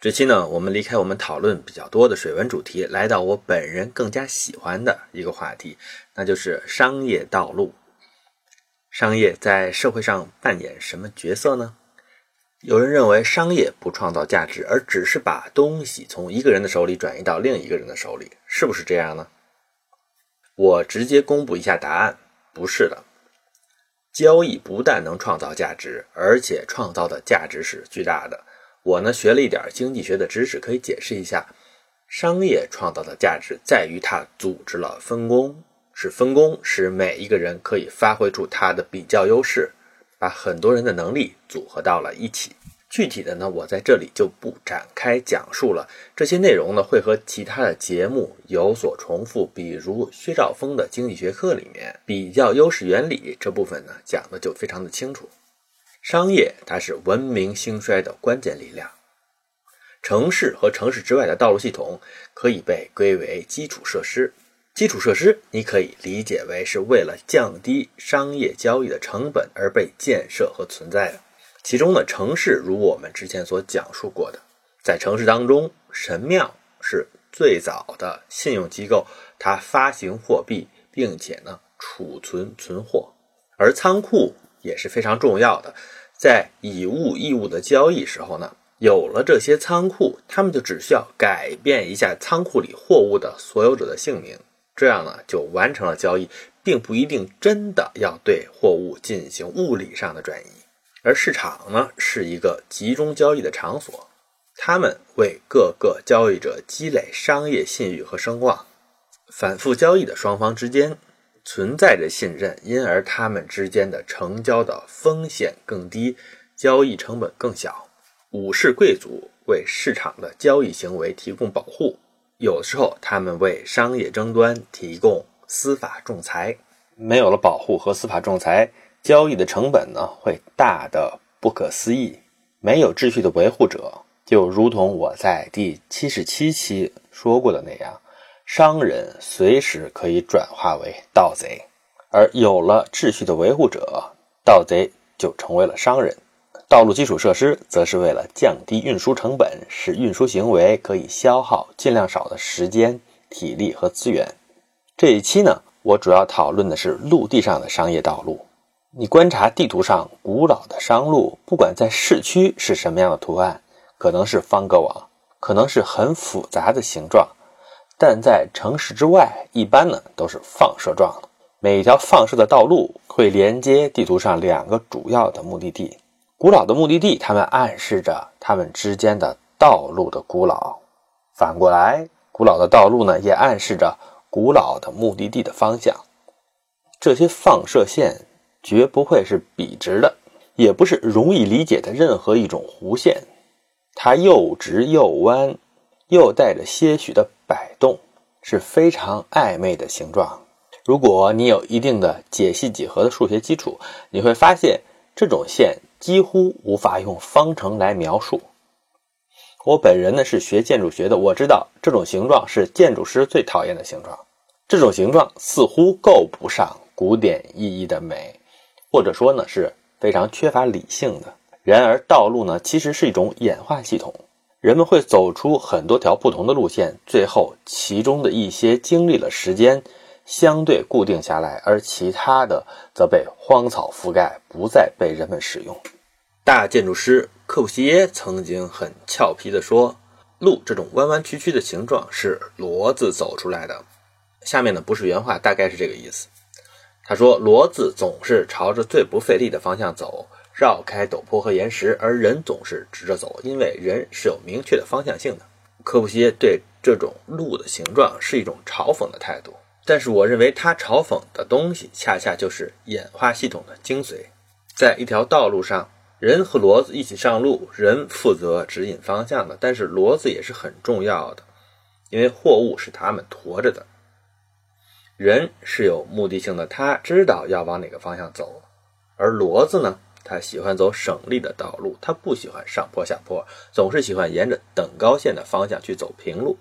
这期呢，我们离开我们讨论比较多的水文主题，来到我本人更加喜欢的一个话题，那就是商业道路。商业在社会上扮演什么角色呢？有人认为商业不创造价值，而只是把东西从一个人的手里转移到另一个人的手里，是不是这样呢？我直接公布一下答案，不是的。交易不但能创造价值，而且创造的价值是巨大的。我呢学了一点经济学的知识，可以解释一下，商业创造的价值在于它组织了分工，是分工使每一个人可以发挥出他的比较优势，把很多人的能力组合到了一起。具体的呢，我在这里就不展开讲述了。这些内容呢会和其他的节目有所重复，比如薛兆丰的经济学课里面比较优势原理这部分呢讲的就非常的清楚。商业它是文明兴衰的关键力量。城市和城市之外的道路系统可以被归为基础设施。基础设施你可以理解为是为了降低商业交易的成本而被建设和存在的。其中呢，城市如我们之前所讲述过的，在城市当中，神庙是最早的信用机构，它发行货币，并且呢储存存货，而仓库也是非常重要的。在以物易物的交易时候呢，有了这些仓库，他们就只需要改变一下仓库里货物的所有者的姓名，这样呢就完成了交易，并不一定真的要对货物进行物理上的转移。而市场呢是一个集中交易的场所，他们为各个交易者积累商业信誉和声望，反复交易的双方之间。存在着信任，因而他们之间的成交的风险更低，交易成本更小。武士贵族为市场的交易行为提供保护，有时候他们为商业争端提供司法仲裁。没有了保护和司法仲裁，交易的成本呢会大的不可思议。没有秩序的维护者，就如同我在第七十七期说过的那样。商人随时可以转化为盗贼，而有了秩序的维护者，盗贼就成为了商人。道路基础设施则是为了降低运输成本，使运输行为可以消耗尽量少的时间、体力和资源。这一期呢，我主要讨论的是陆地上的商业道路。你观察地图上古老的商路，不管在市区是什么样的图案，可能是方格网，可能是很复杂的形状。但在城市之外，一般呢都是放射状的。每一条放射的道路会连接地图上两个主要的目的地。古老的目的地，它们暗示着它们之间的道路的古老。反过来，古老的道路呢，也暗示着古老的目的地的方向。这些放射线绝不会是笔直的，也不是容易理解的任何一种弧线。它又直又弯，又带着些许的。摆动是非常暧昧的形状。如果你有一定的解析几何的数学基础，你会发现这种线几乎无法用方程来描述。我本人呢是学建筑学的，我知道这种形状是建筑师最讨厌的形状。这种形状似乎够不上古典意义的美，或者说呢是非常缺乏理性的。然而，道路呢其实是一种演化系统。人们会走出很多条不同的路线，最后其中的一些经历了时间相对固定下来，而其他的则被荒草覆盖，不再被人们使用。大建筑师柯布西耶曾经很俏皮地说：“路这种弯弯曲曲的形状是骡子走出来的。”下面呢不是原话，大概是这个意思。他说：“骡子总是朝着最不费力的方向走。”绕开陡坡和岩石，而人总是直着走，因为人是有明确的方向性的。科布西耶对这种路的形状是一种嘲讽的态度，但是我认为他嘲讽的东西恰恰就是演化系统的精髓。在一条道路上，人和骡子一起上路，人负责指引方向的，但是骡子也是很重要的，因为货物是他们驮着的。人是有目的性的，他知道要往哪个方向走，而骡子呢？他喜欢走省力的道路，他不喜欢上坡下坡，总是喜欢沿着等高线的方向去走平路。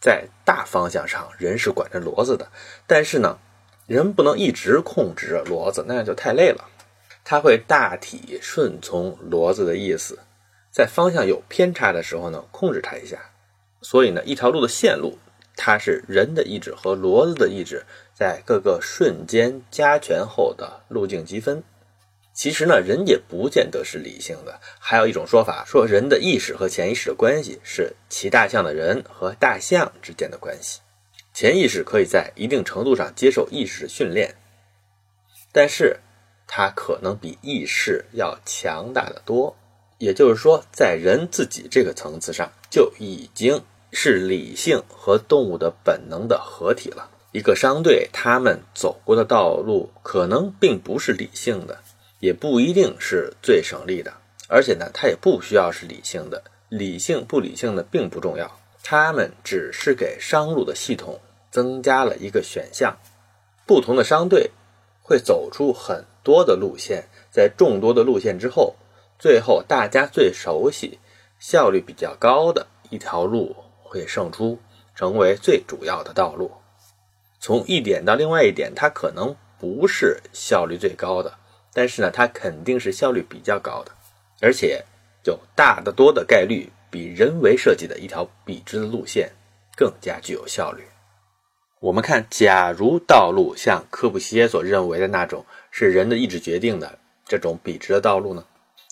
在大方向上，人是管着骡子的，但是呢，人不能一直控制着骡子，那样就太累了。他会大体顺从骡子的意思，在方向有偏差的时候呢，控制它一下。所以呢，一条路的线路，它是人的意志和骡子的意志在各个瞬间加权后的路径积分。其实呢，人也不见得是理性的。还有一种说法说，人的意识和潜意识的关系是骑大象的人和大象之间的关系。潜意识可以在一定程度上接受意识的训练，但是它可能比意识要强大的多。也就是说，在人自己这个层次上，就已经是理性和动物的本能的合体了。一个商队，他们走过的道路可能并不是理性的。也不一定是最省力的，而且呢，它也不需要是理性的，理性不理性的并不重要，他们只是给商路的系统增加了一个选项。不同的商队会走出很多的路线，在众多的路线之后，最后大家最熟悉、效率比较高的一条路会胜出，成为最主要的道路。从一点到另外一点，它可能不是效率最高的。但是呢，它肯定是效率比较高的，而且有大得多的概率比人为设计的一条笔直的路线更加具有效率。我们看，假如道路像科布西耶所认为的那种是人的意志决定的这种笔直的道路呢？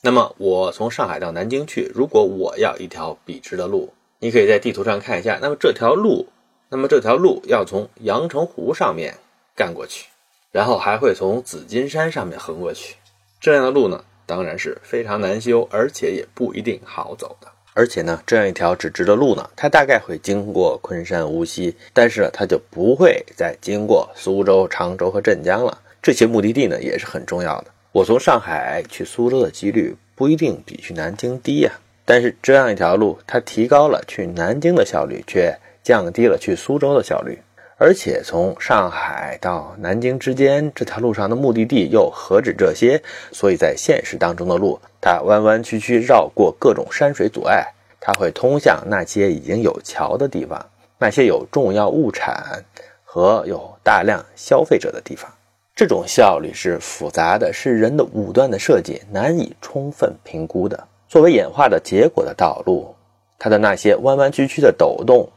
那么我从上海到南京去，如果我要一条笔直的路，你可以在地图上看一下。那么这条路，那么这条路要从阳澄湖上面干过去。然后还会从紫金山上面横过去，这样的路呢，当然是非常难修，而且也不一定好走的。而且呢，这样一条直直的路呢，它大概会经过昆山、无锡，但是呢，它就不会再经过苏州、常州和镇江了。这些目的地呢，也是很重要的。我从上海去苏州的几率不一定比去南京低呀，但是这样一条路，它提高了去南京的效率，却降低了去苏州的效率。而且从上海到南京之间这条路上的目的地又何止这些？所以在现实当中的路，它弯弯曲曲，绕过各种山水阻碍，它会通向那些已经有桥的地方，那些有重要物产和有大量消费者的地方。这种效率是复杂的，是人的武断的设计难以充分评估的。作为演化的结果的道路，它的那些弯弯曲曲的抖动。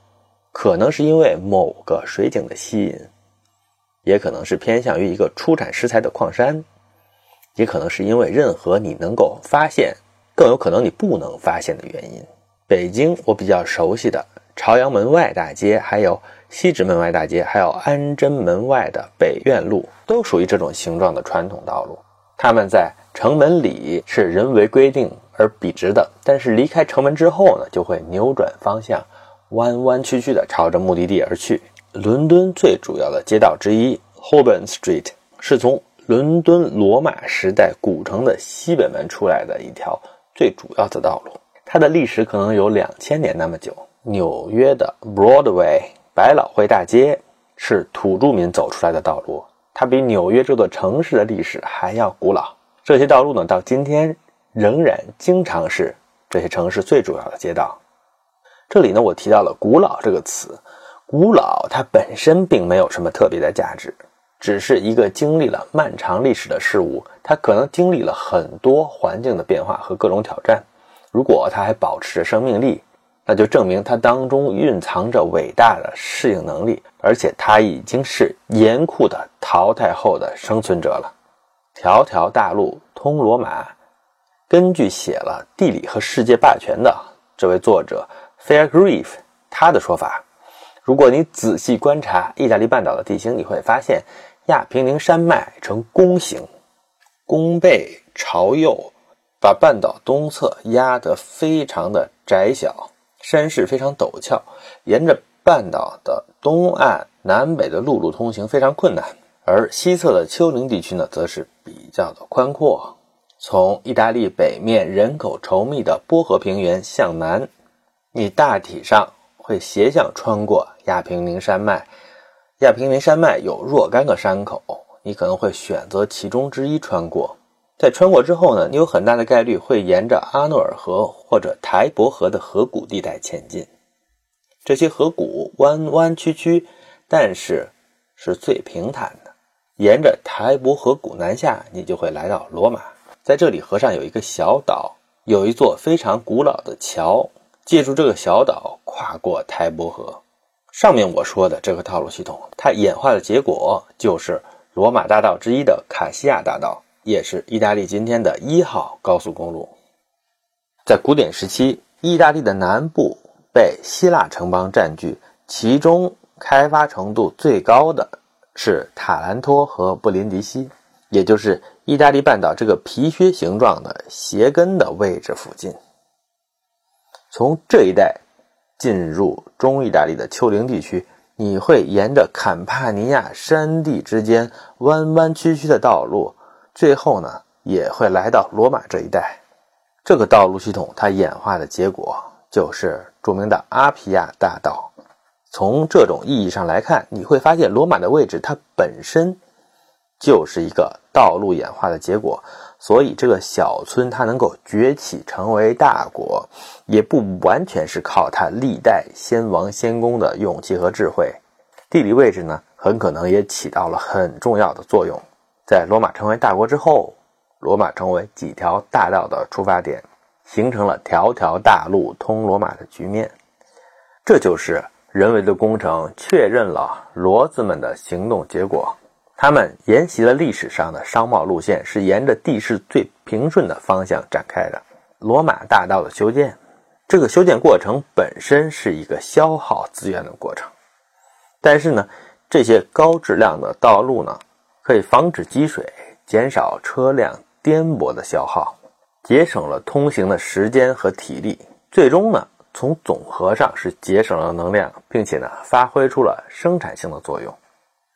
可能是因为某个水井的吸引，也可能是偏向于一个出产石材的矿山，也可能是因为任何你能够发现，更有可能你不能发现的原因。北京我比较熟悉的朝阳门外大街，还有西直门外大街，还有安贞门外的北苑路，都属于这种形状的传统道路。它们在城门里是人为规定而笔直的，但是离开城门之后呢，就会扭转方向。弯弯曲曲地朝着目的地而去。伦敦最主要的街道之一，Holborn Street，是从伦敦罗马时代古城的西北门出来的一条最主要的道路。它的历史可能有两千年那么久。纽约的 Broadway，百老汇大街，是土著民走出来的道路。它比纽约这座城市的历史还要古老。这些道路呢，到今天仍然经常是这些城市最主要的街道。这里呢，我提到了“古老”这个词。古老它本身并没有什么特别的价值，只是一个经历了漫长历史的事物。它可能经历了很多环境的变化和各种挑战。如果它还保持着生命力，那就证明它当中蕴藏着伟大的适应能力，而且它已经是严酷的淘汰后的生存者了。条条大路通罗马。根据写了《地理和世界霸权》的这位作者。Fairgrieve，他的说法，如果你仔细观察意大利半岛的地形，你会发现亚平宁山脉呈弓形，弓背朝右，把半岛东侧压得非常的窄小，山势非常陡峭，沿着半岛的东岸南北的陆路通行非常困难，而西侧的丘陵地区呢，则是比较的宽阔。从意大利北面人口稠密的波河平原向南。你大体上会斜向穿过亚平宁山脉，亚平宁山脉有若干个山口，你可能会选择其中之一穿过。在穿过之后呢，你有很大的概率会沿着阿诺尔河或者台伯河的河谷地带前进。这些河谷弯弯曲曲，但是是最平坦的。沿着台伯河谷南下，你就会来到罗马。在这里，河上有一个小岛有一座非常古老的桥，借助这个小岛跨过台伯河。上面我说的这个套路系统，它演化的结果就是罗马大道之一的卡西亚大道，也是意大利今天的一号高速公路。在古典时期，意大利的南部被希腊城邦占据，其中开发程度最高的是塔兰托和布林迪西，也就是意大利半岛这个皮靴形状的鞋跟的位置附近。从这一带进入中意大利的丘陵地区，你会沿着坎帕尼亚山地之间弯弯曲曲的道路，最后呢也会来到罗马这一带。这个道路系统它演化的结果就是著名的阿皮亚大道。从这种意义上来看，你会发现罗马的位置它本身就是一个道路演化的结果。所以这个小村它能够崛起成为大国，也不完全是靠它历代先王先公的勇气和智慧。地理位置呢，很可能也起到了很重要的作用。在罗马成为大国之后。罗马成为几条大道的出发点，形成了条条大路通罗马的局面。这就是人为的工程确认了骡子们的行动结果。他们沿袭了历史上的商贸路线，是沿着地势最平顺的方向展开的。罗马大道的修建，这个修建过程本身是一个消耗资源的过程。但是呢，这些高质量的道路呢，可以防止积水，减少车辆。颠簸的消耗，节省了通行的时间和体力，最终呢，从总和上是节省了能量，并且呢，发挥出了生产性的作用。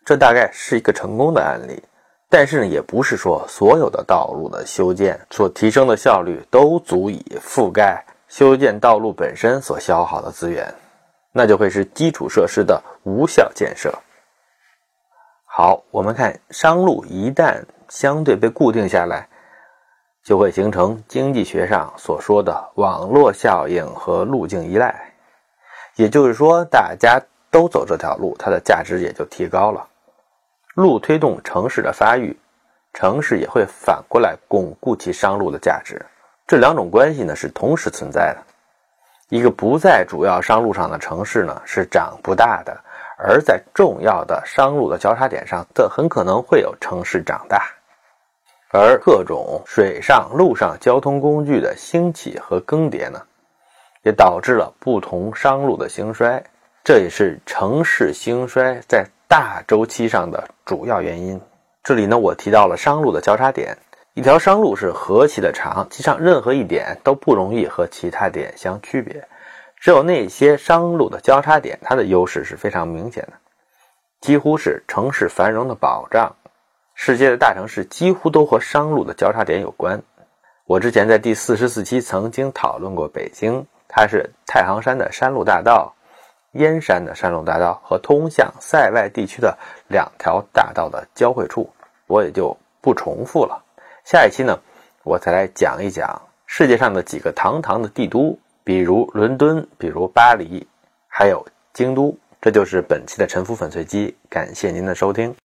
这大概是一个成功的案例。但是呢，也不是说所有的道路的修建所提升的效率都足以覆盖修建道路本身所消耗的资源，那就会是基础设施的无效建设。好，我们看商路一旦相对被固定下来。就会形成经济学上所说的网络效应和路径依赖，也就是说，大家都走这条路，它的价值也就提高了。路推动城市的发育，城市也会反过来巩固其商路的价值。这两种关系呢是同时存在的。一个不在主要商路上的城市呢是长不大的，而在重要的商路的交叉点上，则很可能会有城市长大。而各种水上、陆上交通工具的兴起和更迭呢，也导致了不同商路的兴衰，这也是城市兴衰在大周期上的主要原因。这里呢，我提到了商路的交叉点。一条商路是何其的长，其上任何一点都不容易和其他点相区别。只有那些商路的交叉点，它的优势是非常明显的，几乎是城市繁荣的保障。世界的大城市几乎都和商路的交叉点有关。我之前在第四十四期曾经讨论过北京，它是太行山的山路大道、燕山的山路大道和通向塞外地区的两条大道的交汇处，我也就不重复了。下一期呢，我再来讲一讲世界上的几个堂堂的帝都，比如伦敦，比如巴黎，还有京都。这就是本期的沉浮粉碎机，感谢您的收听。